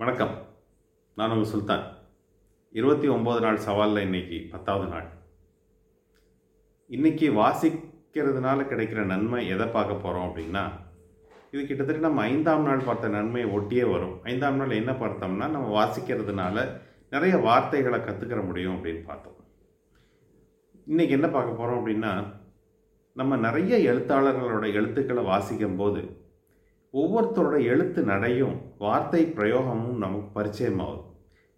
வணக்கம். நான் உங்கள் சுல்தான். இருபத்தி ஒம்பது நாள் சவாலில் இன்னைக்கு பத்தாவது நாள். இன்னைக்கு வாசிக்கிறதுனால கிடைக்கிற நன்மை எதை பார்க்க போகிறோம் அப்படின்னா இது கிட்டத்தட்ட நம்ம ஐந்தாம் நாள் பார்த்த நன்மையை ஒட்டியே வரும். ஐந்தாம் நாள் என்ன பார்த்தோம்னா நம்ம வாசிக்கிறதுனால நிறைய வார்த்தைகளை கற்றுக்கிற முடியும் அப்படின்னு பார்த்தோம். இன்றைக்கி என்ன பார்க்க போகிறோம் அப்படின்னா நம்ம நிறைய எழுத்தாளர்களோட எழுத்துக்களை வாசிக்கும் போது ஒவ்வொருத்தரோட எழுத்து நடையும் வார்த்தை பிரயோகமும் நமக்கு பரிச்சயமாகுது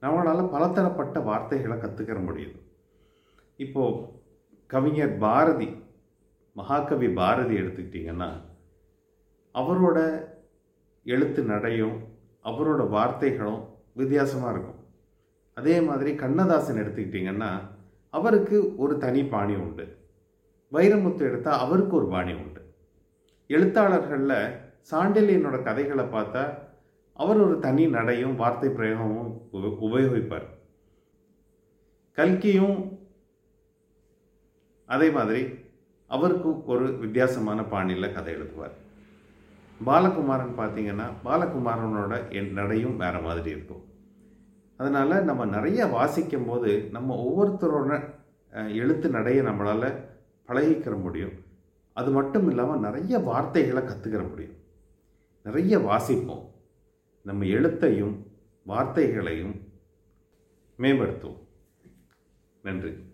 நம்மளால் பலதரப்பட்ட வார்த்தைகளை கற்றுக்கிற முடியுது. இப்போது கவிஞர் பாரதி மகாகவி பாரதி எடுத்துக்கிட்டிங்கன்னா அவரோட எழுத்து நடையும் அவரோட வார்த்தைகளும் வித்தியாசமாக இருக்கும். அதே மாதிரி கண்ணதாசன் எடுத்துக்கிட்டிங்கன்னா அவருக்கு ஒரு தனி பாணி உண்டு. வைரமுத்து எடுத்தால் அவருக்கு ஒரு பாணி உண்டு. எழுத்தாளர்களில் சாண்டிலியனோட கதைகளை பார்த்தா அவர் ஒரு தனி நடையும் வார்த்தை பிரயோகமும் உப- உபயோகிப்பார். கல்கியும் அதே மாதிரி அவருக்கு ஒரு வித்தியாசமான பாணியில் கதை எழுதுவார். பாலகுமாரன் பார்த்தீங்கன்னா பாலகுமாரனோட என் நடையும் வேற மாதிரி இருக்கும். அதனால் நம்ம நிறைய வாசிக்கும் போது நம்ம ஒவ்வொருத்தரோட எழுத்து நடையை நம்மளால் பழகிக்கிற முடியும். அது மட்டும் இல்லாமல் நிறைய வார்த்தைகளை கற்றுக்கிற முடியும். நிறைய வாசிப்போம். நம்ம எழுத்தையும் வார்த்தைகளையும் மேம்படுத்துவோம். நன்றி.